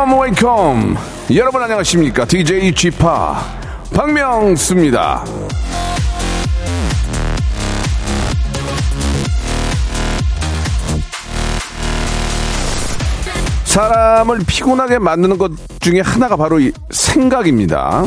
Welcome, welcome. 여러분 안녕하십니까? DJ p 박명수입니다. 사람을 피곤하게 만드는 것 중에 하나가 바로 이 생각입니다.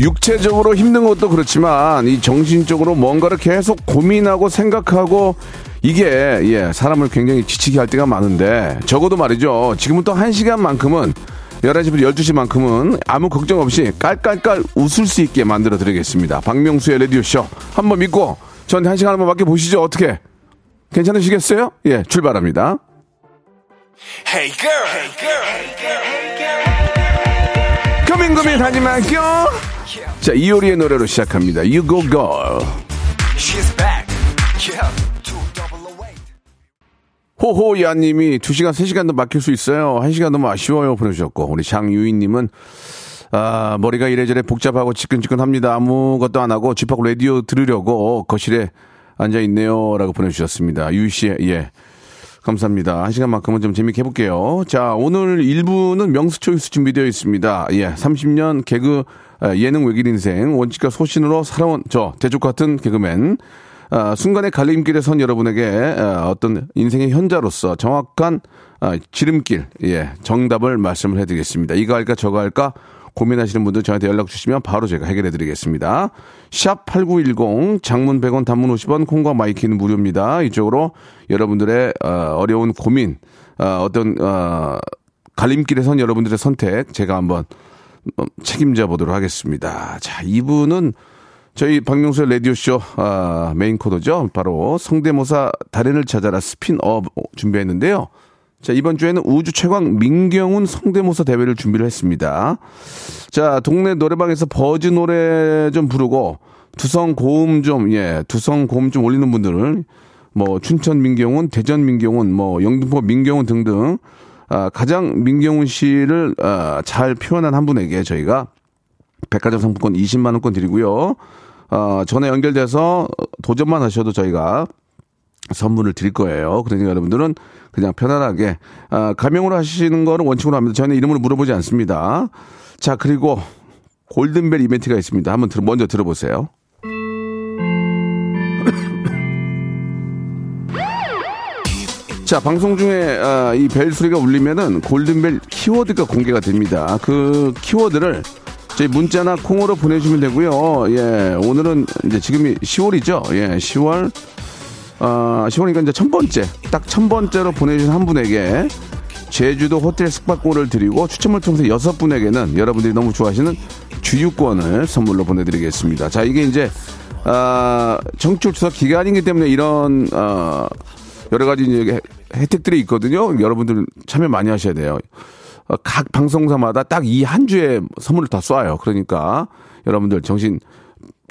육체적으로 힘든 것도 그렇지만 이 정신적으로 뭔가를 계속 고민하고 생각하고 이게 예, 사람을 굉장히 지치게 할 때가 많은데 적어도 말이죠. 지금부터 한 시간만큼은 11시부터 12시만큼은 아무 걱정 없이 깔깔깔 웃을 수 있게 만들어 드리겠습니다. 박명수의 라디오쇼 한번 믿고 저한테 한 시간 한번 맡겨 보시죠. 어떻게? 괜찮으시겠어요? 예, 출발합니다. Hey girl, hey girl, hey girl, hey girl. 고민 고민 하지 말겨. 자, 이효리의 노래로 시작합니다. You go girl. Away. 호호야님이 2시간, 3시간도 막힐 수 있어요. 1시간 너무 아쉬워요. 보내주셨고, 우리 장유인님은, 아, 머리가 이래저래 복잡하고 지끈지끈합니다. 아무것도 안 하고 집하고 라디오 들으려고 거실에 앉아 있네요. 라고 보내주셨습니다. 유희씨, 예. 감사합니다. 한 시간만큼은 좀 재밌게 해볼게요. 자, 오늘 1부는 명수 초이스 준비되어 있습니다. 예, 30년 개그 아, 예능 외길 인생 원칙과 소신으로 살아온 저 대쪽 같은 개그맨 아, 순간의 갈림길에 선 여러분에게 아, 어떤 인생의 현자로서 정확한 아, 지름길, 예, 정답을 말씀을 해드리겠습니다. 이거 할까 저거 할까 고민하시는 분들 저한테 연락 주시면 바로 제가 해결해 드리겠습니다. 샵 8910 장문 100원 단문 50원 콩과 my K는 무료입니다. 이쪽으로 여러분들의 어, 어려운 고민 어, 어떤 어, 갈림길에 선 여러분들의 선택 제가 한번 어, 책임져 보도록 하겠습니다. 자, 이분은 저희 박명수의 라디오쇼 아, 메인 코너죠. 바로 성대모사 달인을 찾아라 스핀업 준비했는데요. 자, 이번 주에는 우주 최강 민경훈 성대모사 대회를 준비를 했습니다. 자, 동네 노래방에서 버즈 노래 좀 부르고 두성 고음 좀, 예, 두성 고음 좀 올리는 분들을 뭐 춘천 민경훈, 대전 민경훈, 뭐 영등포 민경훈 등등 아, 가장 민경훈 씨를 아, 잘 표현한 한 분에게 저희가 백화점 상품권 20만 원권 드리고요. 어, 전에 연결돼서 도전만 하셔도 저희가 선물을 드릴 거예요. 그러니까 여러분들은 그냥 편안하게 아, 가명으로 하시는 거는 원칙으로 합니다. 저희는 이름으로 물어보지 않습니다. 자 그리고 골든벨 이벤트가 있습니다. 한번 들, 먼저 들어보세요. 자 방송 중에 아, 이벨 소리가 울리면은 골든벨 키워드가 공개가 됩니다. 그 키워드를 저희 문자나 콩으로 보내주시면 되고요. 예 오늘은 이제 지금이 10월이죠. 예 10월 아 10월이니까 이제 첫 번째 딱첫 번째로 보내주신 한 분에게 제주도 호텔 숙박권을 드리고 추첨을 통해서 여섯 분에게는 여러분들이 너무 좋아하시는 주유권을 선물로 보내드리겠습니다. 자 이게 이제 아 정출 추석 기간이기 때문에 이런 어, 여러 가지 이제 혜택들이 있거든요. 여러분들 참여 많이 하셔야 돼요. 어, 각 방송사마다 딱 이 한 주에 선물을 다 쏴요. 그러니까 여러분들 정신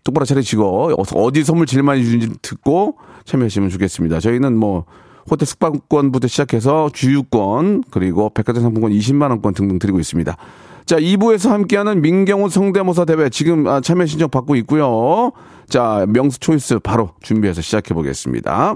똑바로 차리시고 어디 선물 제일 많이 주는지 듣고 참여하시면 좋겠습니다. 저희는 뭐 호텔 숙박권부터 시작해서 주유권 그리고 백화점 상품권 20만 원권 등등 드리고 있습니다. 자, 2부에서 함께하는 민경훈 성대모사 대회 지금 아, 참여 신청 받고 있고요. 자, 명수 초이스 바로 준비해서 시작해 보겠습니다.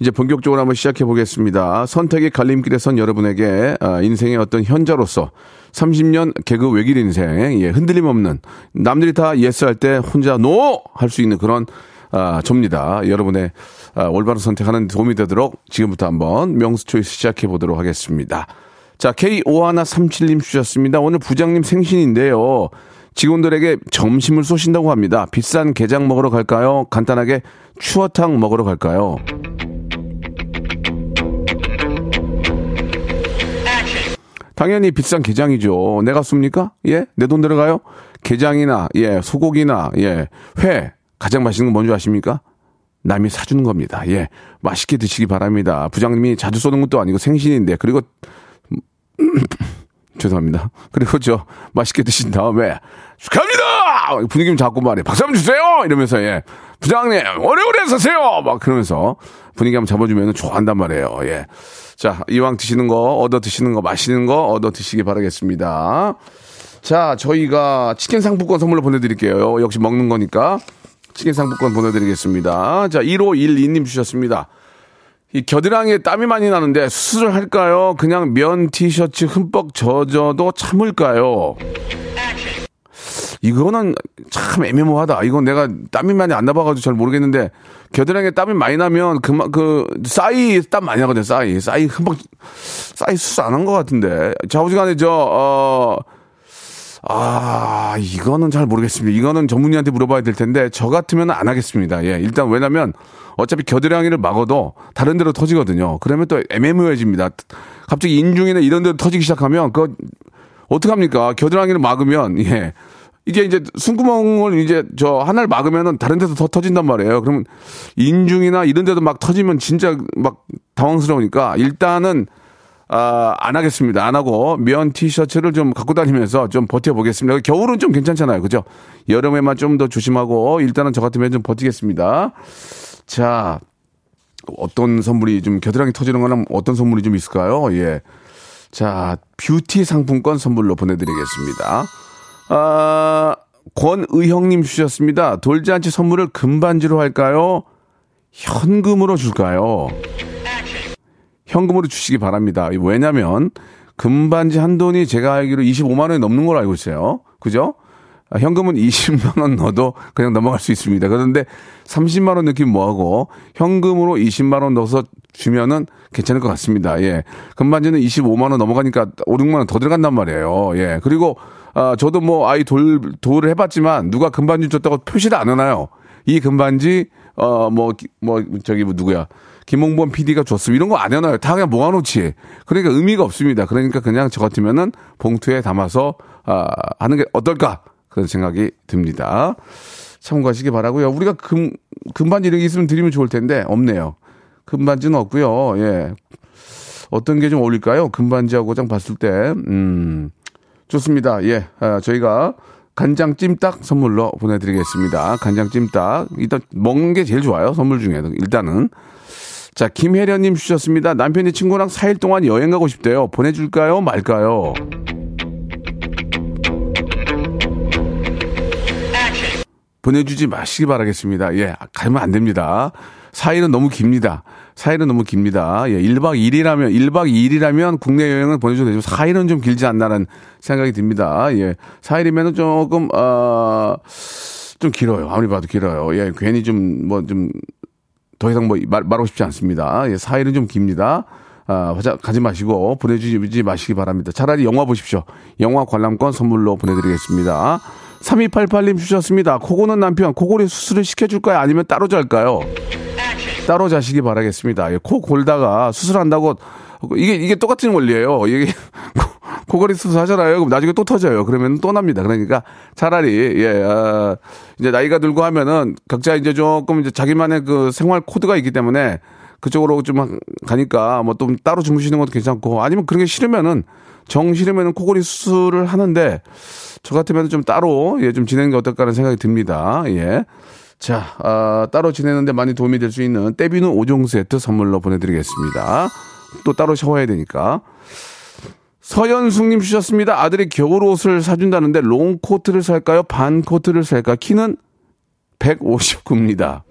이제 본격적으로 한번 시작해 보겠습니다. 선택의 갈림길에 선 여러분에게 아, 인생의 어떤 현자로서 30년 개그 외길 인생, 예, 흔들림 없는 남들이 다 yes 할 때 혼자 no! 할 수 있는 그런 아, 접니다. 여러분의 아, 올바른 선택하는 도움이 되도록 지금부터 한번 명수 choice 시작해 보도록 하겠습니다. 자, K5137님 주셨습니다. 오늘 부장님 생신인데요. 직원들에게 점심을 쏘신다고 합니다. 비싼 게장 먹으러 갈까요? 간단하게 추어탕 먹으러 갈까요? 당연히 비싼 게장이죠. 내가 씁니까? 예? 내 돈 들어가요? 게장이나, 예, 소고기나, 예, 회. 가장 맛있는 건 뭔지 아십니까? 남이 사주는 겁니다. 예. 맛있게 드시기 바랍니다. 부장님이 자주 쏘는 것도 아니고 생신인데, 그리고, 죄송합니다. 그리고 저, 맛있게 드신 다음에, 축하합니다! 분위기 좀 잡고 말해. 박수 한번 주세요! 이러면서, 예. 부장님, 오래오래 사세요! 막 그러면서 분위기 한번 잡아주면 좋아한단 말이에요. 예. 자, 이왕 드시는 거, 얻어 드시는 거, 맛있는 거 얻어 드시기 바라겠습니다. 자, 저희가 치킨 상품권 선물로 보내드릴게요. 역시 먹는 거니까. 치킨 상품권 보내드리겠습니다. 자, 1512님 주셨습니다. 이 겨드랑이에 땀이 많이 나는데 수술을 할까요? 그냥 면 티셔츠 흠뻑 젖어도 참을까요? 이거는 참 애매모호하다. 이건 내가 땀이 많이 안 나봐가지고 잘 모르겠는데 겨드랑이에 땀이 많이 나면 그만 그 싸이 땀 많이 나거든요. 싸이 싸이 흠뻑 싸이 수술 안 한 것 같은데 좌우지간에 저 어 아, 이거는 잘 모르겠습니다. 이거는 전문의한테 물어봐야 될 텐데, 저 같으면 안 하겠습니다. 예, 일단 왜냐면, 어차피 겨드랑이를 막아도 다른 데로 터지거든요. 그러면 또 애매모호해집니다. 갑자기 인중이나 이런 데로 터지기 시작하면, 그거, 어떡합니까? 겨드랑이를 막으면, 예. 이게 이제 숨구멍을 이제 저 하나를 막으면은 다른 데서 더 터진단 말이에요. 그러면 인중이나 이런 데도 막 터지면 진짜 막 당황스러우니까 일단은 아, 안 하겠습니다. 안 하고 면 티셔츠를 좀 갖고 다니면서 좀 버텨보겠습니다. 겨울은 좀 괜찮잖아요. 그죠? 여름에만 좀 더 조심하고 일단은 저 같으면 좀 버티겠습니다. 자, 어떤 선물이 좀 겨드랑이 터지는 거는 어떤 선물이 좀 있을까요? 예. 자, 뷰티 상품권 선물로 보내드리겠습니다. 아, 권의형님 주셨습니다. 돌잔치 선물을 금반지로 할까요? 현금으로 줄까요? 현금으로 주시기 바랍니다. 왜냐면 금반지 한 돈이 제가 알기로 25만 원이 넘는 걸로 알고 있어요. 그죠? 아, 현금은 20만 원 넣어도 그냥 넘어갈 수 있습니다. 그런데 30만 원 느낌 뭐하고 현금으로 20만 원 넣어서 주면은 괜찮을 것 같습니다. 예. 금반지는 25만 원 넘어가니까 5, 6만 원 더 들어간단 말이에요. 예. 그리고 아, 저도 뭐 아이 돌, 돌을 해봤지만 누가 금반지 줬다고 표시를 안 하나요? 이 금반지, 어, 뭐, 뭐, 저기 뭐 누구야. 김홍범 PD가 줬으면 이런 거 안 해놔요. 다 그냥 모아놓지. 그러니까 의미가 없습니다. 그러니까 그냥 저 같으면은 봉투에 담아서, 아, 하는 게 어떨까? 그런 생각이 듭니다. 참고하시기 바라고요 우리가 금, 금반지 이런 게 있으면 드리면 좋을 텐데, 없네요. 금반지는 없고요 예. 어떤 게 좀 어울릴까요? 금반지하고 장 봤을 때, 음, 좋습니다. 예. 아, 저희가 간장 찜닭 선물로 보내드리겠습니다. 간장 찜닭. 일단 먹는 게 제일 좋아요. 선물 중에는. 일단은. 자, 김혜련님 주셨습니다. 남편이 친구랑 4일 동안 여행 가고 싶대요. 보내줄까요? 말까요? 보내주지 마시기 바라겠습니다. 예, 가면 안 됩니다. 4일은 너무 깁니다. 4일은 너무 깁니다. 예, 1박 2일이라면, 1박 2일이라면 국내 여행은 보내줘도 되죠. 4일은 좀 길지 않나라는 생각이 듭니다. 예, 4일이면은 조금, 어, 좀 길어요. 아무리 봐도 길어요. 예, 괜히 좀, 뭐, 좀, 더 이상 뭐 말, 말하고 싶지 않습니다. 예, 4일은 좀 깁니다. 아, 가지 마시고 보내주지 마시기 바랍니다. 차라리 영화 보십시오. 영화 관람권 선물로 보내드리겠습니다. 3288님 주셨습니다. 코고는 남편, 코골이 수술을 시켜줄까요? 아니면 따로 잘까요? 따로 자시기 바라겠습니다. 예, 코 골다가 수술한다고 이게 이게 똑같은 원리예요. 이게 코골이 수술 하잖아요. 그럼 나중에 또 터져요. 그러면 또 납니다. 그러니까 차라리 예 아, 이제 나이가 들고 하면은 각자 이제 조금 이제 자기만의 그 생활 코드가 있기 때문에 그쪽으로 좀 가니까 뭐또 따로 주무시는 것도 괜찮고 아니면 그런 게 싫으면은 정 싫으면은 코골이 수술을 하는데 저 같으면 좀 따로 예좀 지내는 게 어떨까 하는 생각이 듭니다. 예. 자, 아, 따로 지내는데 많이 도움이 될 수 있는 떼비누 5종 세트 선물로 보내드리겠습니다. 또 따로 셔와야 되니까. 서현숙님 주셨습니다. 아들이 겨울 옷을 사준다는데 롱코트를 살까요? 반코트를 살까? 키는 159입니다.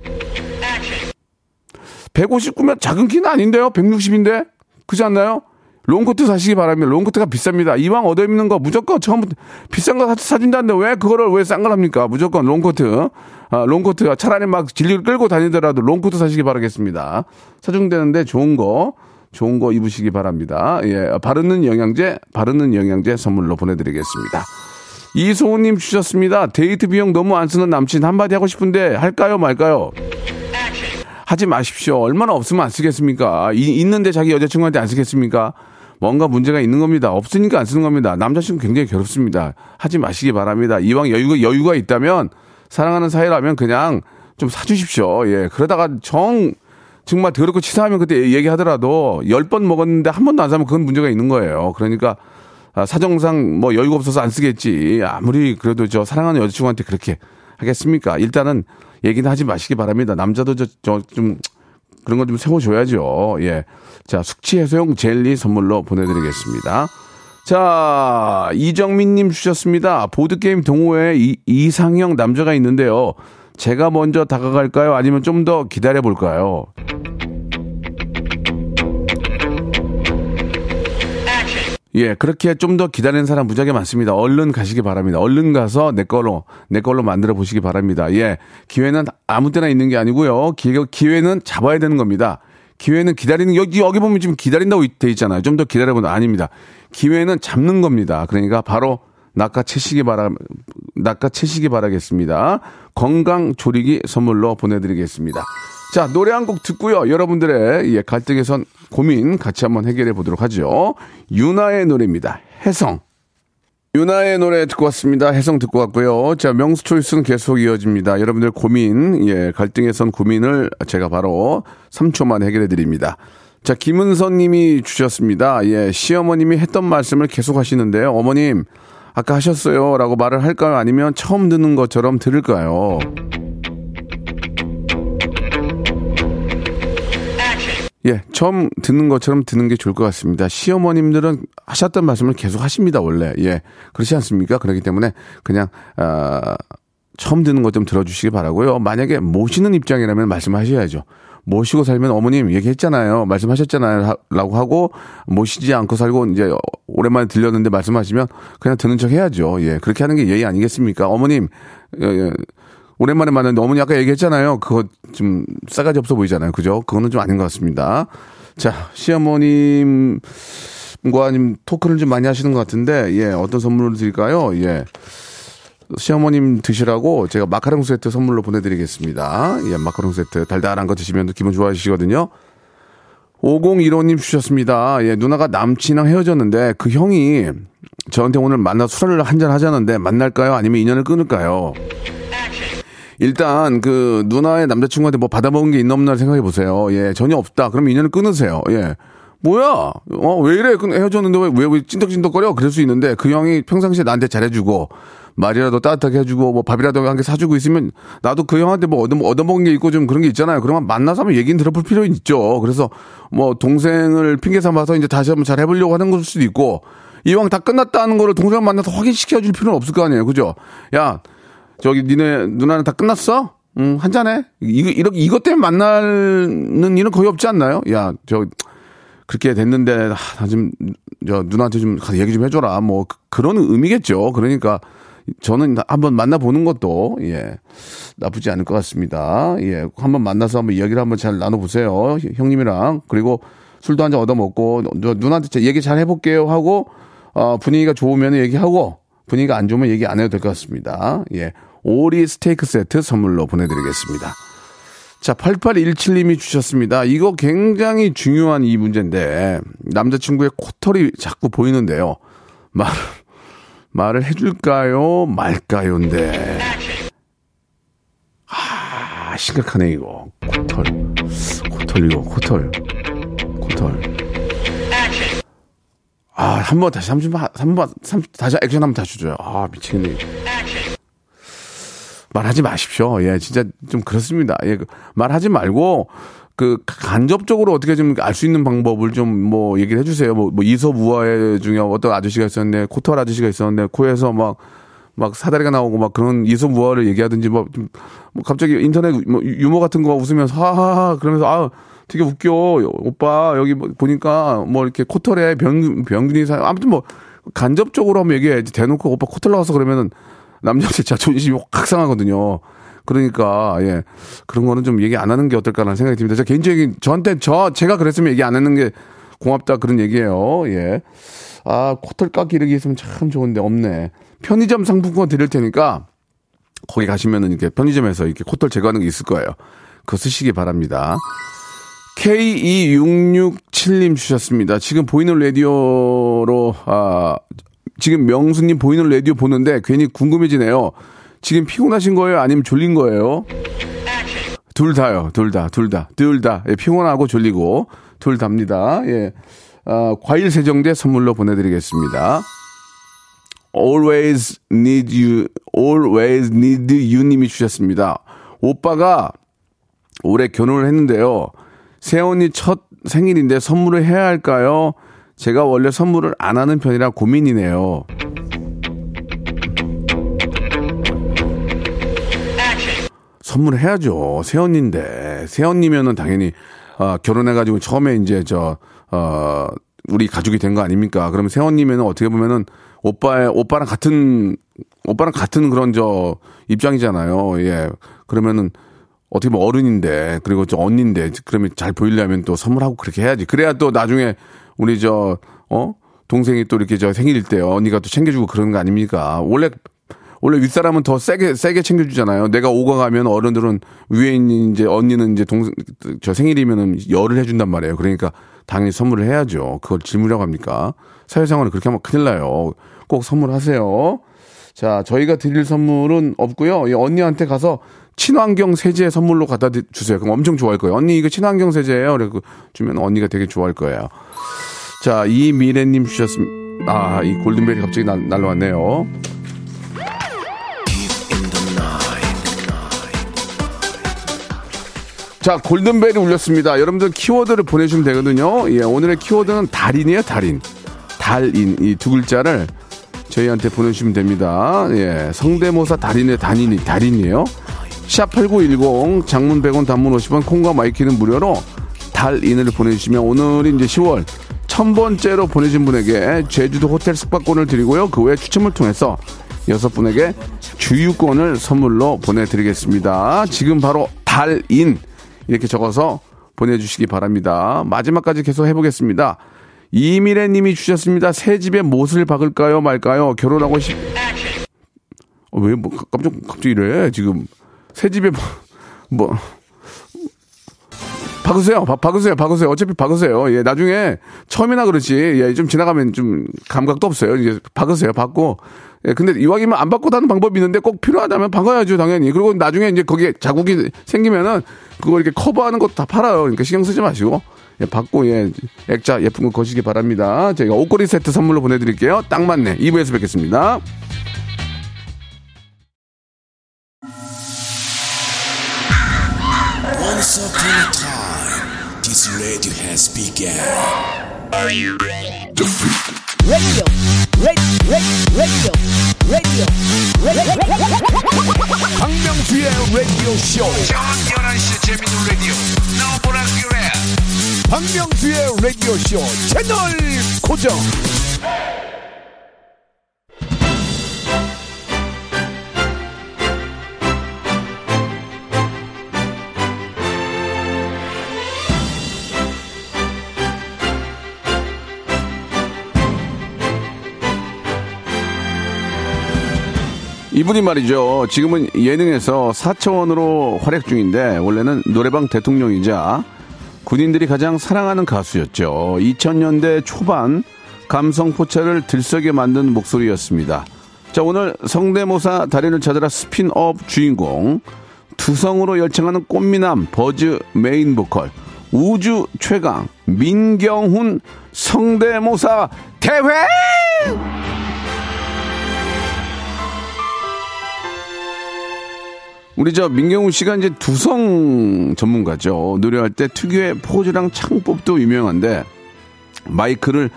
159면 작은 키는 아닌데요? 160인데? 그렇지 않나요? 롱코트 사시기 바랍니다. 롱코트가 비쌉니다. 이왕 얻어 입는 거 무조건 처음부터 비싼 거 사준다는데 왜 그거를 왜 싼 걸 합니까? 무조건 롱코트. 아, 롱코트. 차라리 막 진리를 끌고 다니더라도 롱코트 사시기 바라겠습니다. 사준다는데 좋은 거, 좋은 거 입으시기 바랍니다. 예. 바르는 영양제, 바르는 영양제 선물로 보내드리겠습니다. 이소우님 주셨습니다. 데이트 비용 너무 안 쓰는 남친 한마디 하고 싶은데 할까요 말까요? 하지 마십시오. 얼마나 없으면 안 쓰겠습니까? 이, 있는데 자기 여자친구한테 안 쓰겠습니까? 뭔가 문제가 있는 겁니다. 없으니까 안 쓰는 겁니다. 남자친구 굉장히 괴롭습니다. 하지 마시기 바랍니다. 이왕 여유가, 여유가 있다면 사랑하는 사이라면 그냥 좀 사주십시오. 예. 그러다가 정, 정말 더럽고 치사하면 그때 얘기하더라도 열 번 먹었는데 한 번도 안 사면 그건 문제가 있는 거예요. 그러니까 아, 사정상 뭐 여유가 없어서 안 쓰겠지. 아무리 그래도 저 사랑하는 여자친구한테 그렇게 하겠습니까? 일단은 얘기는 하지 마시기 바랍니다. 남자도 저, 저 좀 그런 거좀 세워줘야죠. 예. 자, 숙취 해소용 젤리 선물로 보내드리겠습니다. 자, 이정민님 주셨습니다. 보드게임 동호회에 이, 이상형 남자가 있는데요. 제가 먼저 다가갈까요? 아니면 좀 더 기다려볼까요? 예, 그렇게 좀 더 기다리는 사람 무지하게 많습니다. 얼른 가시기 바랍니다. 얼른 가서 내 걸로, 내 걸로 만들어 보시기 바랍니다. 예, 기회는 아무 때나 있는 게 아니고요. 기회, 기회는 잡아야 되는 겁니다. 기회는 기다리는, 여기, 여기 보면 지금 기다린다고 돼 있잖아요. 좀 더 기다려보면 아닙니다. 기회는 잡는 겁니다. 그러니까 바로 낚아채시기 바라, 낚아채시기 바라겠습니다. 건강 조리기 선물로 보내드리겠습니다. 자, 노래 한 곡 듣고요. 여러분들의 예, 갈등에선 고민 같이 한번 해결해 보도록 하죠. 유나의 노래입니다. 해성. 유나의 노래 듣고 왔습니다. 해성 듣고 왔고요. 자, 명수 초이스는 계속 이어집니다. 여러분들 고민, 예, 갈등에선 고민을 제가 바로 3초만 해결해 드립니다. 자, 김은선 님이 주셨습니다. 예, 시어머님이 했던 말씀을 계속 하시는데요. 어머님, 아까 하셨어요. 라고 말을 할까요? 아니면 처음 듣는 것처럼 들을까요? 예, 처음 듣는 것처럼 듣는 게 좋을 것 같습니다. 시어머님들은 하셨던 말씀을 계속 하십니다, 원래. 예, 그렇지 않습니까? 그렇기 때문에 그냥, 아, 처음 듣는 것 좀 들어주시기 바라고요. 만약에 모시는 입장이라면 말씀하셔야죠. 모시고 살면 어머님 얘기했잖아요. 말씀하셨잖아요. 라고 하고 모시지 않고 살고 이제 오랜만에 들렸는데 말씀하시면 그냥 듣는 척 해야죠. 예. 그렇게 하는 게 예의 아니겠습니까? 어머님, 예, 예. 오랜만에 만났는데 어머니 아까 얘기했잖아요. 그거 좀 싸가지 없어 보이잖아요. 그죠? 그거는 좀 아닌 것 같습니다. 자, 시어머님 과 님 토크를 좀 많이 하시는 것 같은데, 예, 어떤 선물을 드릴까요? 예. 시어머님 드시라고 제가 마카롱 세트 선물로 보내드리겠습니다. 예, 마카롱 세트. 달달한 거 드시면 기분 좋아지시거든요. 5015님 주셨습니다. 예, 누나가 남친이랑 헤어졌는데 그 형이 저한테 오늘 만나 술을 한잔 하자는데 만날까요? 아니면 인연을 끊을까요? 일단 그 누나의 남자친구한테 뭐 받아먹은 게 있나 없나 생각해 보세요. 예, 전혀 없다. 그럼 인연을 끊으세요. 예. 뭐야? 어, 왜 이래? 헤어졌는데 왜, 왜, 왜 찐덕찐덕거려? 그럴 수 있는데 그 형이 평상시에 나한테 잘해주고 말이라도 따뜻하게 해주고 뭐 밥이라도 한 개 사주고 있으면 나도 그 형한테 뭐 얻어, 얻어먹은 게 있고 좀 그런 게 있잖아요. 그러면 만나서 한번 얘기는 들어볼 필요는 있죠. 그래서 뭐 동생을 핑계 삼아서 이제 다시 한번 잘 해보려고 하는 걸 수도 있고 이왕 다 끝났다는 거를 동생 만나서 확인시켜 줄 필요는 없을 거 아니에요. 그죠? 야, 저기 니네 누나는 다 끝났어? 응, 한잔해. 이거, 이렇게, 이것 때문에 만나는 일은 거의 없지 않나요? 야, 저, 그렇게 됐는데, 나 좀, 저, 누나한테 좀 가서 얘기 좀 해줘라. 뭐, 그, 런 의미겠죠. 그러니까, 저는 한번 만나보는 것도, 예, 나쁘지 않을 것 같습니다. 예, 한번 만나서 한번 이야기를 한번 잘 나눠보세요. 형님이랑. 그리고 술도 한잔 얻어먹고, 저 누나한테 얘기 잘 해볼게요 하고, 어, 분위기가 좋으면 얘기하고, 분위기가 안 좋으면 얘기 안 해도 될 것 같습니다. 예. 오리 스테이크 세트 선물로 보내드리겠습니다. 자, 8817님이 주셨습니다. 이거 굉장히 중요한 이 문제인데, 남자친구의 코털이 자꾸 보이는데요. 말, 말을 해줄까요? 말까요?인데. 아, 심각하네, 이거. 코털. 코털, 이거, 코털. 코털. 아, 한 번 다시, 30번, 3번, 3, 다시 액션 한번 다시 줘요. 아, 미치겠네. 말하지 마십시오. 예, 진짜 좀 그렇습니다. 예, 그 말하지 말고, 그, 간접적으로 어떻게 좀 알 수 있는 방법을 좀 뭐 얘기를 해주세요. 뭐, 뭐 이솝우화에 중에 어떤 아저씨가 있었는데, 코털 아저씨가 있었는데, 코에서 막, 막 사다리가 나오고 막 그런 이솝우화를 얘기하든지 뭐, 좀, 뭐 갑자기 인터넷 뭐 유머 같은 거 웃으면서 하하하 그러면서 아 되게 웃겨 오빠 여기 뭐 보니까 뭐 이렇게 코털에 병 병균이 사 아무튼 뭐 간접적으로 한번 얘기해야지 대놓고 오빠 코털 나와서 그러면은 남자들 자존심이 확 상하거든요. 그러니까 예 그런 거는 좀 얘기 안 하는 게 어떨까라는 생각이 듭니다. 저 개인적인 저한테 저 제가 그랬으면 얘기 안 하는 게 고맙다 그런 얘기예요. 예. 아 코털 깎기 이렇게 있으면 참 좋은데 없네. 편의점 상품권 드릴 테니까 거기 가시면은 이렇게 편의점에서 이렇게 코털 제거하는 게 있을 거예요. 그거 쓰시기 바랍니다. K2667님 주셨습니다. 지금 보이는 라디오로, 아, 지금 명수님 보이는 라디오 보는데 괜히 궁금해지네요. 지금 피곤하신 거예요? 아니면 졸린 거예요? 둘 다요. 둘 다. 둘 다. 둘 다. 예, 피곤하고 졸리고 둘 답니다. 예. 아, 과일 세정제 선물로 보내드리겠습니다. Always need you, always need you 님이 주셨습니다. 오빠가 올해 결혼을 했는데요. 새언니 첫 생일인데 선물을 해야 할까요? 제가 원래 선물을 안 하는 편이라 고민이네요. 선물을 해야죠. 새언니인데. 새언니면은 당연히, 어, 결혼해가지고 처음에 이제 저, 어, 우리 가족이 된 거 아닙니까? 그러면 새언니면은 어떻게 보면은 오빠의, 오빠랑 같은, 오빠랑 같은 그런 저 입장이잖아요. 예. 그러면은 어떻게 보면 어른인데, 그리고 저 언니인데, 그러면 잘 보이려면 또 선물하고 그렇게 해야지. 그래야 또 나중에 우리 저, 어? 동생이 또 이렇게 저 생일일 때 언니가 또 챙겨주고 그러는 거 아닙니까? 원래 원래 윗사람은 더 세게 세게 챙겨주잖아요. 내가 오가 가면 어른들은 위에 있는 이제 언니는 이제 동생 저 생일이면은 열을 해준단 말이에요. 그러니까 당연히 선물을 해야죠. 그걸 질문이라고 합니까? 사회생활은 그렇게 하면 큰일 나요. 꼭 선물하세요. 자, 저희가 드릴 선물은 없고요. 이 언니한테 가서 친환경 세제 선물로 갖다 드- 주세요. 그럼 엄청 좋아할 거예요. 언니 이거 친환경 세제예요. 그리고 주면 언니가 되게 좋아할 거예요. 자, 이 미래님 주셨습니다. 아, 이 골든벨이 갑자기 날, 날라왔네요. 자, 골든벨이 울렸습니다. 여러분들 키워드를 보내주시면 되거든요. 예, 오늘의 키워드는 달인이에요, 달인. 달인. 이 두 글자를 저희한테 보내주시면 됩니다. 예, 성대모사 달인의 단인이, 달인이에요. 샵8910 장문 100원 단문 50원 콩과 my K는 무료로 달인을 보내주시면 오늘이 이제 10월 천 번째로 보내신 분에게 제주도 호텔 숙박권을 드리고요. 그 외에 추첨을 통해서 여섯 분에게 주유권을 선물로 보내드리겠습니다. 지금 바로 달인 이렇게 적어서 보내주시기 바랍니다. 마지막까지 계속 해보겠습니다. 이미래 님이 주셨습니다. 새 집에 못을 박을까요 말까요? 결혼하고 싶... 어, 왜, 뭐, 깜짝, 갑자기 이래, 지금. 새 집에 뭐, 뭐, 박으세요. 박, 박으세요. 박으세요. 어차피 박으세요. 예, 나중에 처음이나 그렇지. 예, 좀 지나가면 좀 감각도 없어요. 이제 박으세요. 받고. 예, 근데 이왕이면 안 받고 다는 방법이 있는데 꼭 필요하다면 박아야죠, 당연히. 그리고 나중에 이제 거기에 자국이 생기면은 그거 이렇게 커버하는 것도 다 팔아요. 그러니까 신경 쓰지 마시고. 예, 받고, 예, 액자 예쁜 거 거시기 바랍니다. 저희가 옷걸이 세트 선물로 보내드릴게요. 딱 맞네. 2부에서 뵙겠습니다. This radio has begun. radio, radio, radio, radio, radio. 박명수의 라디오 쇼. 저녁 11시 재밌는 라디오. 너보라 그래. 박명수의 라디오 쇼 채널 고정. 이분이 말이죠. 지금은 예능에서 4차원으로 활약 중인데 원래는 노래방 대통령이자 군인들이 가장 사랑하는 가수였죠. 2000년대 초반 감성 포차를 들썩게 만든 목소리였습니다. 자, 오늘 성대모사 달인을 찾아라 스핀업 주인공 두성으로 열창하는 꽃미남 버즈 메인 보컬 우주 최강 민경훈 성대모사 대회! 우리 저 민경훈 씨가 이제 두성 전문가죠. 노래할 때 특유의 포즈랑 창법도 유명한데 마이크를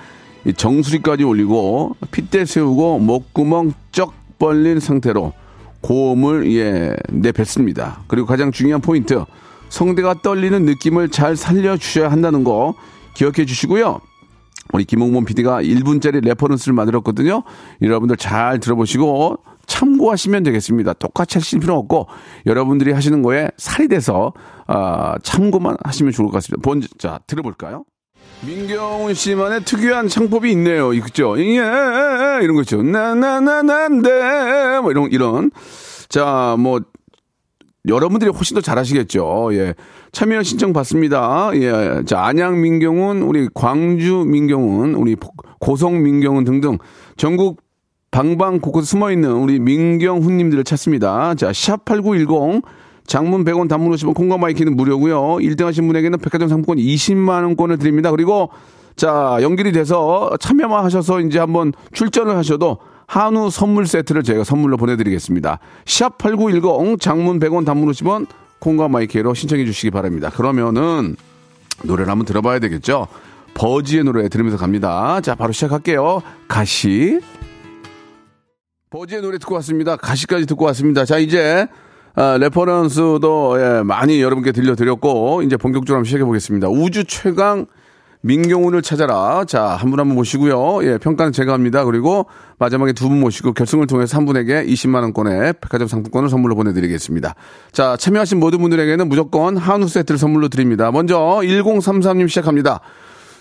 이 정수리까지 올리고 핏대 세우고 목구멍 쩍 벌린 상태로 고음을 예 내뱉습니다. 그리고 가장 중요한 포인트 성대가 떨리는 느낌을 잘 살려주셔야 한다는 거 기억해 주시고요. 우리 김홍범 PD가 1분짜리 reference를 만들었거든요. 여러분들 잘 들어보시고 참고하시면 되겠습니다. 똑같이 하실 필요 없고 여러분들이 하시는 거에 살이 돼서 아, 참고만 하시면 좋을 것 같습니다. 본, 자 들어볼까요? 민경훈 씨만의 특유한 창법이 있네요. 그죠? 예, 이런 거 있죠. 나나나난데 뭐 이런 이런 자 뭐 여러분들이 훨씬 더 잘하시겠죠. 예. 참여 신청 받습니다. 예. 자, 안양 민경훈, 우리 광주 민경훈, 우리 고성 민경훈 등등 전국 방방 곳곳 숨어 있는 우리 민경훈님들을 찾습니다. 자, 샵8910 장문 100원 단문 50원 콩과 my K는 무료고요. 1등 하신 분에게는 백화점 상품권 20만 원권을 드립니다. 그리고 자, 연결이 돼서 참여만 하셔서 이제 한번 출전을 하셔도 한우 선물 세트를 저희가 선물로 보내드리겠습니다. 샵8910 장문 100원 단문 50원 콩과 my K로 신청해 주시기 바랍니다. 그러면은 노래를 한번 들어봐야 되겠죠? 버즈의 노래 들으면서 갑니다. 자, 바로 시작할게요. 가시. 버즈의 노래 듣고 왔습니다. 가시까지 듣고 왔습니다. 자, 이제 아, reference도 예, 많이 여러분께 들려드렸고 이제 본격적으로 한번 시작해 보겠습니다. 우주 최강 민경훈을 찾아라. 자, 한 분 한 분 모시고요. 예, 평가는 제가 합니다. 그리고 마지막에 두 분 모시고 결승을 통해서 한 분에게 20만 원권의 백화점 상품권을 선물로 보내드리겠습니다. 자, 참여하신 모든 분들에게는 무조건 한우 세트를 선물로 드립니다. 먼저 1033님 시작합니다.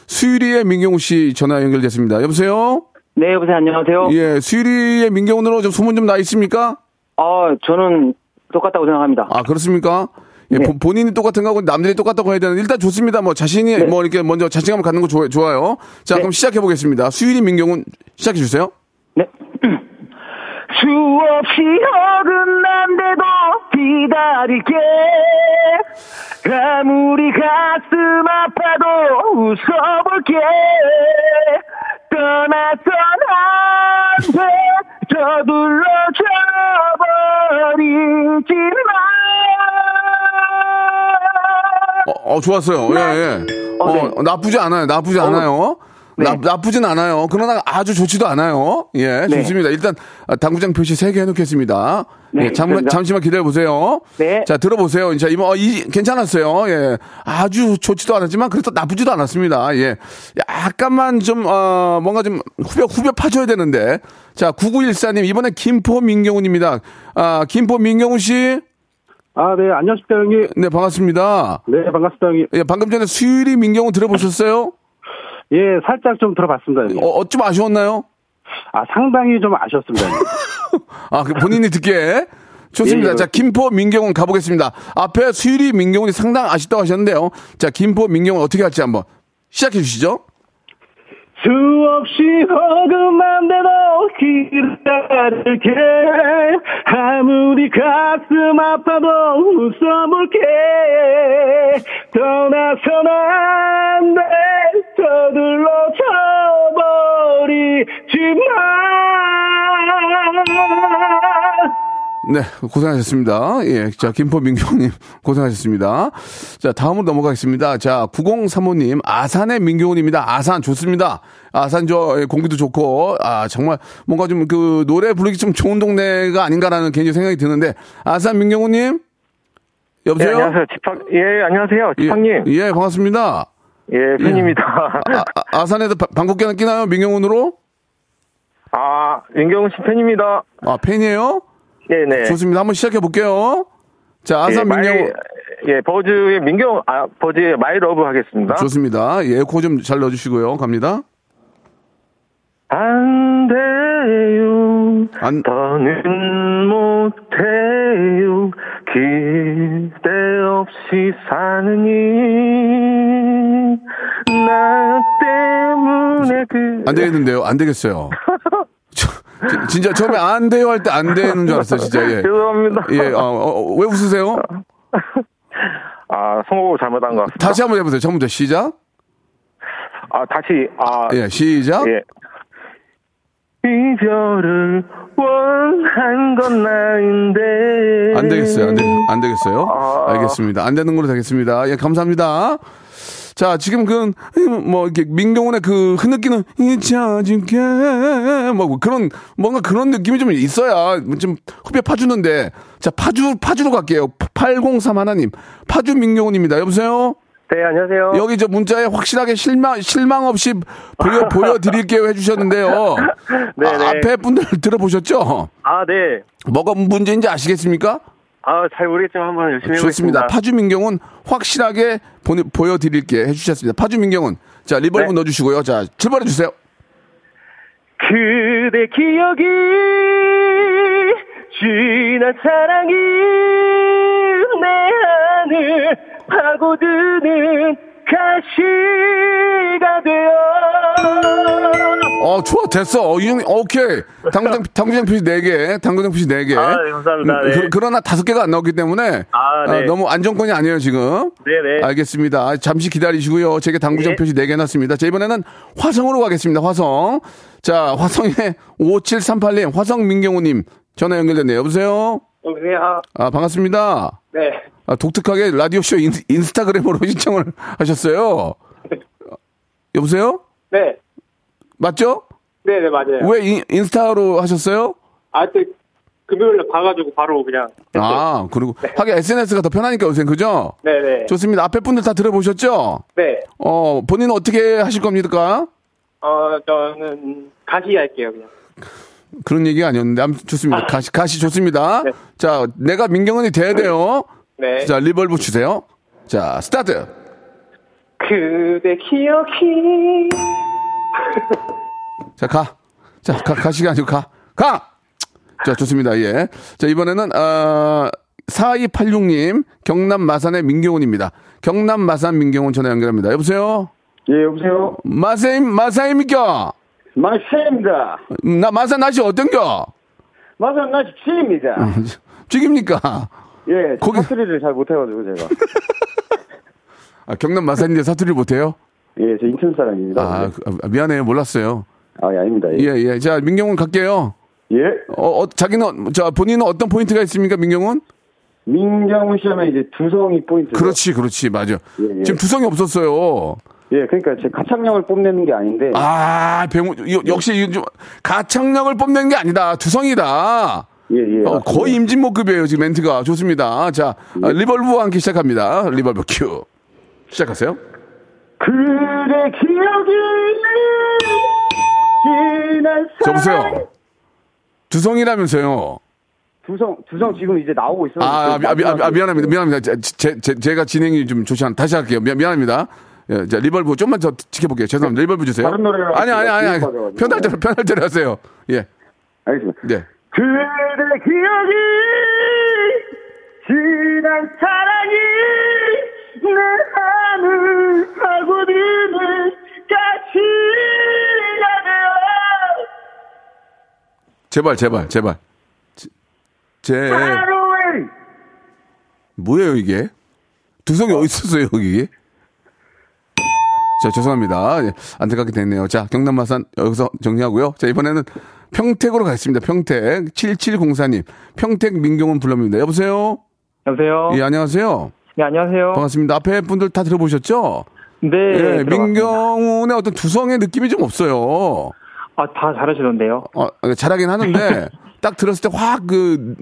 수유리의 민경훈 씨 전화 연결됐습니다. 여보세요? 네, 여보세요. 안녕하세요. 예, 수유리의 민경훈으로 좀 소문 좀 나 있습니까? 아, 저는 똑같다고 생각합니다. 아, 그렇습니까? 예, 네. 본- 본인이 똑같은 거하고 남들이 똑같다고 해야 되는 일단 좋습니다. 뭐 자신이 네. 뭐 이렇게 먼저 자신감을 갖는 거 좋아, 좋아요. 자, 네. 그럼 시작해 보겠습니다. 수유리 민경훈 시작해 주세요. 네. 수없이 어긋난데도 기다릴게. 아무리 가슴 아파도 웃어볼게. 떠나선 어, 어, 좋았어요. 예, 예. 어, 네. 나쁘지 않아요. 나쁘지 않아요. 네. 나, 나쁘진 않아요. 그러나 아주 좋지도 않아요. 예, 네. 좋습니다. 일단 아, 당구장 표시 3개 해놓겠습니다. 네, 예, 잠. 잠시만 기다려보세요. 네. 자, 들어보세요. 자, 이번, 어, 이, 괜찮았어요. 예. 아주 좋지도 않았지만, 그래도 나쁘지도 않았습니다. 예. 약간만 좀, 어, 뭔가 좀 후벼, 후벼 파줘야 되는데. 자, 9914님, 이번에 김포 민경훈입니다. 아, 김포 민경훈 씨. 아, 네, 안녕하십니까, 형님. 네, 반갑습니다. 네, 반갑습니다, 형님. 예, 방금 전에 수유리 민경훈 들어보셨어요? 예, 살짝 좀 들어봤습니다, 형님. 어, 어좀 아쉬웠나요? 아, 상당히 좀 아쉬웠습니다, 형님. 아, 그 본인이 듣기에. 좋습니다. 예, 예. 자, 김포 민경훈 가보겠습니다. 앞에 수유리 민경훈이 상당 아쉽다고 하셨는데요. 자, 김포 민경훈 어떻게 할지 한번 시작해 주시죠. 수없이 어긋난데도 기다릴게. 아무리 가슴 아파도 웃어볼게. 떠나선 안 돼. 저들러 네, 고생하셨습니다. 예, 자, 김포 민경훈님 고생하셨습니다. 자, 다음으로 넘어가겠습니다. 자, 9035님, 아산의 민경훈입니다. 아산 좋습니다. 아산 저 예, 공기도 좋고, 아, 정말 뭔가 좀 그 노래 부르기 좀 좋은 동네가 아닌가라는 개인적 생각이 드는데, 아산 민경훈님? 여보세요? 예, 안녕하세요. 지팡, 예, 안녕하세요. 지팡님. 예, 예, 반갑습니다. 예, 팬입니다. 아산에도 방귀 는 끼나요? 민경훈으로? 아, 민경훈 씨 팬입니다. 아, 팬이에요? 네네. 좋습니다. 한번 시작해 볼게요. 자, 아산 예, 민경훈. My, 예, 버즈의 민경, 아, 버즈의 My Love 하겠습니다. 좋습니다. 예, 에코 좀 잘 넣어주시고요. 갑니다. 안 돼요. 안- 더는 못 해요. 기대 없이 사는 이, 나 때문에 그. 안 되겠는데요? 안 되겠어요. 진짜 처음에 안 돼요 할 때 안 되는 줄 알았어요, 진짜. 예. 죄송합니다. 예, 어, 어, 왜 웃으세요? 아, 선곡을 잘못한 것 같습니다. 다시 한번 해보세요. 처음부터 시작. 아, 다시, 아, 예, 시작. 예. 이별을 원한 건 나인데. 안 되겠어요. 안, 되, 안 되겠어요. 아. 알겠습니다. 안 되는 걸로 되겠습니다. 예, 감사합니다. 자, 지금 그, 뭐, 이렇게, 민경훈의 그, 흐느끼는, 잊혀줄게, 뭐, 그런, 뭔가 그런 느낌이 좀 있어야, 좀, 후배 파주는데, 자, 파주, 파주로 갈게요. 803 하나님. 파주 민경훈입니다. 여보세요? 네, 안녕하세요. 여기 저 문자에 확실하게 실망, 실망 없이 보여, 보여드릴게요 해주셨는데요. 네네. 아, 앞에 분들 들어보셨죠? 아, 네. 뭐가 문제인지 아시겠습니까? 아, 잘 모르겠지만 한번 열심히 좋습니다. 해보겠습니다. 파주 민경훈 확실하게 보내, 보여드릴게 해주셨습니다. 파주 민경훈. 자, reverb 네. 넣어주시고요. 자, 출발해 주세요. 그대 기억이 지난 사랑이 내 안을 파고드는 가시가 되어 어, 좋아, 됐어. 어, 이형 오케이. 당구장, 당구장 표시 4개, 당구장 표시 4개. 아, 네, 감사합니다. 네. 그, 러나 다섯 개가 안 나왔기 때문에. 아, 네. 어, 너무 안정권이 아니에요, 지금. 네네. 알겠습니다. 잠시 기다리시고요. 제게 당구장 네. 표시 4개 놨습니다. 자, 이번에는 화성으로 가겠습니다. 화성. 자, 화성의 5738님, 화성 민경우님 전화 연결됐네요. 여보세요? 여보세요. 아, 반갑습니다. 네. 아, 독특하게 라디오쇼 인, 인스타그램으로 신청을 하셨어요. 어, 여보세요? 네. 맞죠? 네 네, 맞아요. 왜 인, 인스타로 하셨어요? 아, 또 금요일에 봐가지고 바로 그냥. 아, 그리고 하긴 SNS가 더 편하니까 요새 그죠? 네 네. 좋습니다. 앞에 분들 다 들어보셨죠? 네. 어, 본인은 어떻게 하실 겁니까? 어, 저는 가시 할게요, 그냥. 그런 얘기가 아니었는데 아무튼 좋습니다. 가시 가시 좋습니다. 네. 자, 내가 민경은이 돼야 돼요. 네. 자, reverb 주세요. 자, 스타트. 그대 기억이. 자, 가. 자, 가, 가시가 아니고 가. 가! 자, 좋습니다. 예. 자, 이번에는, 어, 4286님, 경남 마산의 민경훈입니다. 경남 마산 민경훈 전화 연결합니다. 여보세요? 예, 여보세요? 마사임, 마사임입니까? 마세입니다. 나, 마산 날씨 어떤겨? 마산 날씨 치입니다. 죽입니까? 예, 거기- 사투리를 잘 못해가지고 제가. 아, 경남 마산인데 사투리 못해요? 예, 저 인천 사람입니다. 아, 그- 아, 미안해요. 몰랐어요. 아, 예, 아닙니다. 예. 예, 예. 자, 민경훈 갈게요. 예. 어, 어, 자기는, 자, 본인은 어떤 포인트가 있습니까, 민경훈? 민경훈 씨 하면 이제 두성이 포인트. 그렇지, 그렇지, 맞아. 예, 예. 지금 두성이 없었어요. 예, 그러니까 제 가창력을 뽐내는 게 아닌데. 아, 배우, 요- 역시 좀 가창력을 뽐낸 게 아니다. 두성이다. 예, 예. 어. 거의 임진모급이에요, 지금 멘트가. 좋습니다. 자, 아, reverb와 함께 시작합니다. reverb 큐. 시작하세요. 그대 기억이 지난 저 사랑. 보세요. 두성이라면서요. 두성, 두성 지금 이제 나오고 있어요. 아, 아, 미, 아, 미, 아, 미안합니다. 미안합니다. 제, 제, 제- 제가 진행이 좀 좋지 않, 다시 할게요. 미, 미안합니다. 예, 자, reverb 좀만 더 지켜볼게요. 죄송합니다. reverb 주세요. 다른 노래를 아니, 아니, 아니, 아니. 편할 대로. 편할 대로 하세요. 예. 알겠습니다. 네. 그대 기억이 지난 사랑이 내 안을 파고드는 가시가 되어 제발, 제발, 제발. 제, 제, 하루에 뭐예요, 이게? 두성이 어디 있었어요, 여기? 자, 죄송합니다. 예, 안타깝게 됐네요. 자, 경남 마산 여기서 정리하고요. 자, 이번에는 평택으로 가겠습니다. 평택. 7704님. 평택 민경훈 불러입니다. 여보세요? 여보세요? 예, 안녕하세요. 네, 안녕하세요. 반갑습니다. 앞에 분들 다 들어보셨죠? 네. 예. 민경훈의 어떤 두성의 느낌이 좀 없어요. 아, 다 잘하시던데요? 어, 잘하긴 하는데, 딱 들었을 때 확 그,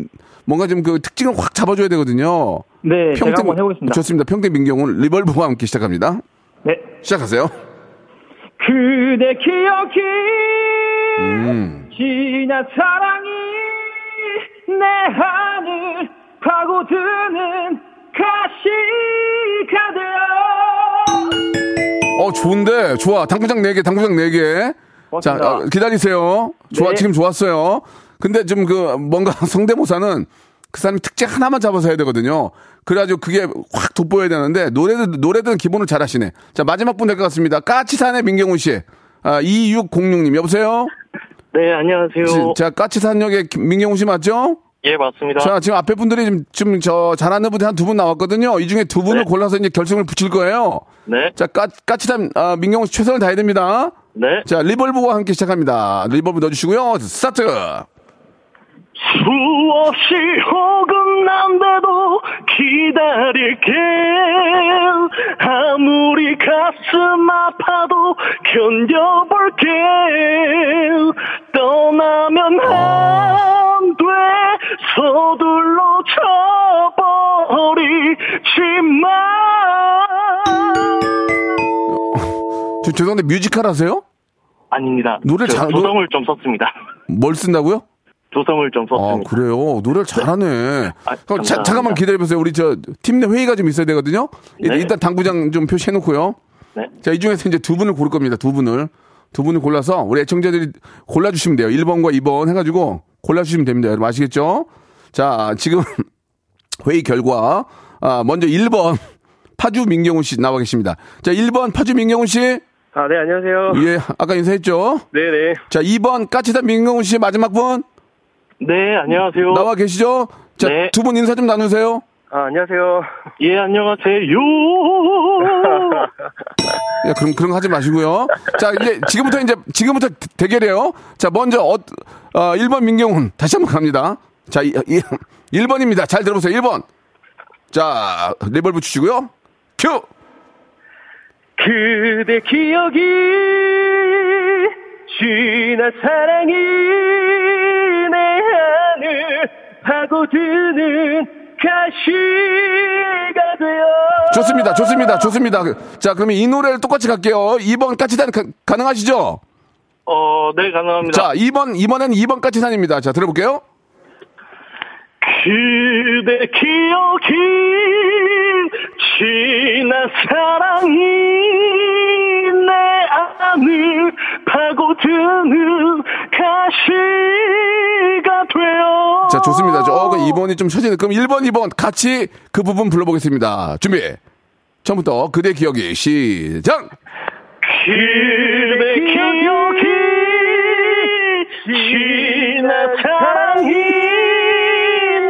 뭔가 좀 그 특징을 확 잡아줘야 되거든요. 네, 제가 한번 해보겠습니다. 좋습니다. 평택 민경훈 리벌브와 함께 시작합니다. 네. 시작하세요. 그대 기억이 음. 지난 사랑이 내 안을 파고드는 좋은데, 좋아. 당구장 4개, 당구장 4개. 자, 고맙습니다. 어, 기다리세요. 좋아, 네. 지금 좋았어요. 근데 좀 그, 뭔가 성대모사는 그 사람이 특징 하나만 잡아서 해야 되거든요. 그래가지고 그게 확 돋보여야 되는데, 노래도, 노래들은 기본을 잘 하시네. 자, 마지막 분 될 것 같습니다. 까치산의 민경훈 씨. 아, 2606님, 여보세요? 네, 안녕하세요. 자, 까치산역의 김- 민경훈 씨 맞죠? 예, 맞습니다. 자, 지금 앞에 분들이 좀, 좀, 저, 잘하는 분이 한두 분 나왔거든요. 이 중에 두 분을 네. 골라서 이제 결승을 붙일 거예요. 네, 자, 까, 까치산, 아, 민경훈 씨 최선을 다해야 됩니다. 네. 자, reverb와 함께 시작합니다. reverb 넣어주시고요. 스타트! 수없이 어긋난데도 기다릴게 아무리 가슴 아파도 견뎌볼게 떠나면 안 돼 서둘러 쳐버리지만 저, 죄송한데 뮤지컬 하세요? 아닙니다. 노래를 저 잘- 조성을 좀 썼습니다. 뭘 쓴다고요? 조성을 좀 아, 썼습니다. 그래요. 노래를 잘하네. 아, 그럼 자. 잠깐만 기다려보세요. 우리 저, 팀 내 회의가 좀 있어야 되거든요. 일- 네. 일단 당구장 좀 표시해놓고요. 네. 자, 이 중에서 이제 두 분을 고를 겁니다. 두 분을. 두 분을 골라서 우리 애청자들이 골라주시면 돼요. 1번과 2번 해가지고 골라주시면 됩니다. 여러분 아시겠죠? 자, 지금 회의 결과, 아, 먼저 1번 파주 민경훈 씨 나와 계십니다. 자, 1번 파주 민경훈 씨. 아, 네, 안녕하세요. 예, 아까 인사했죠? 네네. 자, 2번 까치산 민경훈 씨 마지막 분 네, 안녕하세요. 나와 계시죠? 자, 네. 두 분 인사 좀 나누세요. 아, 안녕하세요. 예, 안녕하세요. 예, 그럼 그런 거 하지 마시고요. 자, 이제 지금부터 이제 지금부터 대결이에요. 자, 먼저 어, 어 1번 민경훈 다시 한번 갑니다. 자, 이, 이, 1번입니다. 잘 들어보세요. 1번. 자, reverb 주시고요. 큐. 그대 기억이 지난 사랑이 내 안을 파고드는 가시가 되어 좋습니다. 좋습니다. 좋습니다. 자, 그러면 이 노래를 똑같이 갈게요. 2번 까치산 가, 가능하시죠? 어, 네, 가능합니다. 자, 2번 이번에는 2번 까치산입니다. 자, 들어볼게요. 그대 기억이 지난 사랑이 내 안을 파고드는 가시가 되어 자, 좋습니다. 저, 그 2번이 좀 처지네. 그럼 1번, 2번 같이 그 부분 불러보겠습니다. 준비. 처음부터 그대 기억이 시작! 그대 기억이 사랑이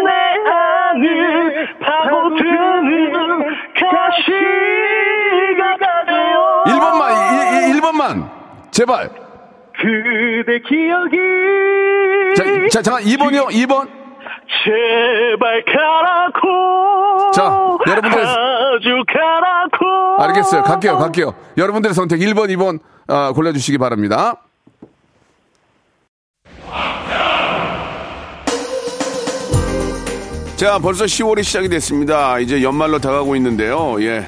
내 안을 파고드는 가시 제발. 그대 기억이 자, 자, 잠깐, 2번이요, 2번. 제발 가라고 자, 여러분들- 아주 가라고 알겠어요. 갈게요, 갈게요. 여러분들의 선택 1번, 2번, 아, 골라주시기 바랍니다. 자, 벌써 10월이 시작이 됐습니다. 이제 연말로 다가오고 있는데요. 예.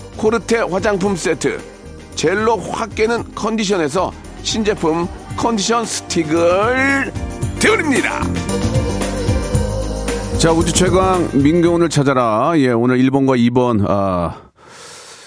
코르테 화장품 세트 젤로 확 깨는 컨디션에서 신제품 컨디션 스틱을 드립니다. 자, 우주 최강 민경훈을 찾아라. 예, 오늘 1번과 2번, 아,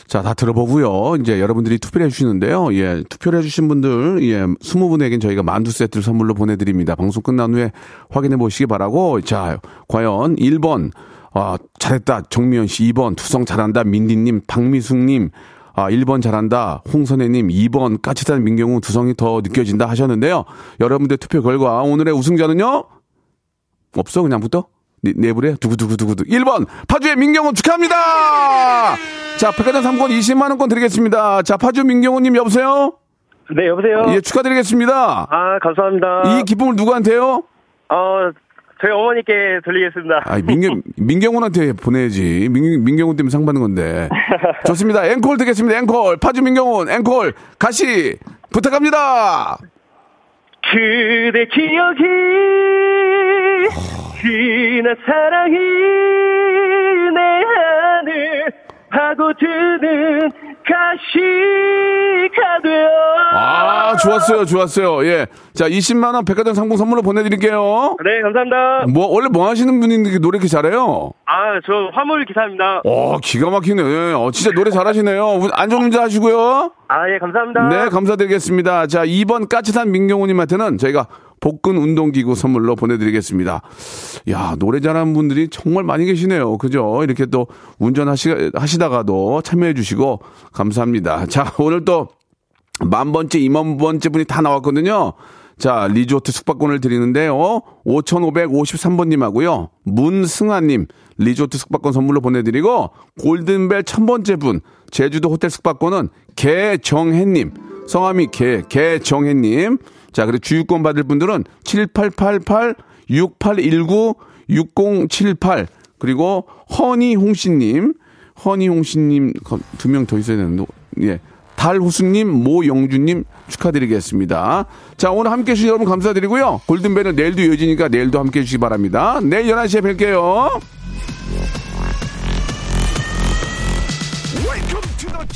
자, 다 들어보고요. 이제 여러분들이 투표를 해주시는데요. 예, 투표를 해주신 분들, 예, 20분에겐 저희가 만두 세트를 선물로 보내드립니다. 방송 끝난 후에 확인해 보시기 바라고. 자, 과연 1번, 아, 잘했다. 정미연 씨. 2번, 투성 잘한다. 민디님, 박미숙님. 아, 1번 잘한다. 홍선혜님. 2번, 까치산 민경우 두성이 더 느껴진다 하셨는데요. 여러분들 투표 결과 오늘의 우승자는요? 없어, 그냥 붙어? 네? 두구두구두구두. 1번, 파주의 민경훈 축하합니다! 자, 백화점 상권 20만 원권 드리겠습니다. 자, 파주 민경훈님 여보세요? 네, 여보세요? 예, 축하드리겠습니다. 아, 감사합니다. 이 기쁨을 누구한테요? 어, 저희 어머니께 돌리겠습니다. 아, 민경, 민경훈한테 보내야지. 민, 민경훈 때문에 상 받는 건데. 좋습니다. 앵콜 듣겠습니다. 앵콜. 파주 민경훈, 앵콜. 가시, 부탁합니다. 그대 기억이 지난 사랑이 내 하늘 파고드는 가시가 되어 아, 좋았어요. 좋았어요. 예. 자, 20만원 백화점 상품 선물로 보내드릴게요. 네 감사합니다 뭐, 원래 뭐 하시는 분인데 노래 이렇게 잘해요? 아 저 화물 기사입니다 어, 기가 막히네. 어, 진짜 노래 잘하시네요. 운- 안전운전 하시고요. 아 예 감사합니다 네, 감사드리겠습니다. 자, 2번 까치산 민경훈님한테는 저희가 복근 운동기구 선물로 보내드리겠습니다. 야, 노래 잘하는 분들이 정말 많이 계시네요. 그죠? 이렇게 또 운전하시, 하시다가도 참여해 주시고 감사합니다. 자, 오늘 또 만 번째, 이만 번째 분이 다 나왔거든요. 자, 리조트 숙박권을 드리는데요. 5553번님하고요. 문승아님, 리조트 숙박권 선물로 보내드리고, 골든벨 천 번째 분, 제주도 호텔 숙박권은 개정혜님, 성함이 개, 개정혜님. 자, 그리고 주유권 받을 분들은 7888-6819-6078, 그리고 허니홍씨님, 허니홍씨님 두 명 더 있어야 되는데, 예. 달호수님, 모영주님 축하드리겠습니다. 자, 오늘 함께 해주신 여러분 감사드리고요. 골든벨은 내일도 이어지니까 내일도 함께 해주시기 바랍니다. 내일 11시에 뵐게요. Welcome to the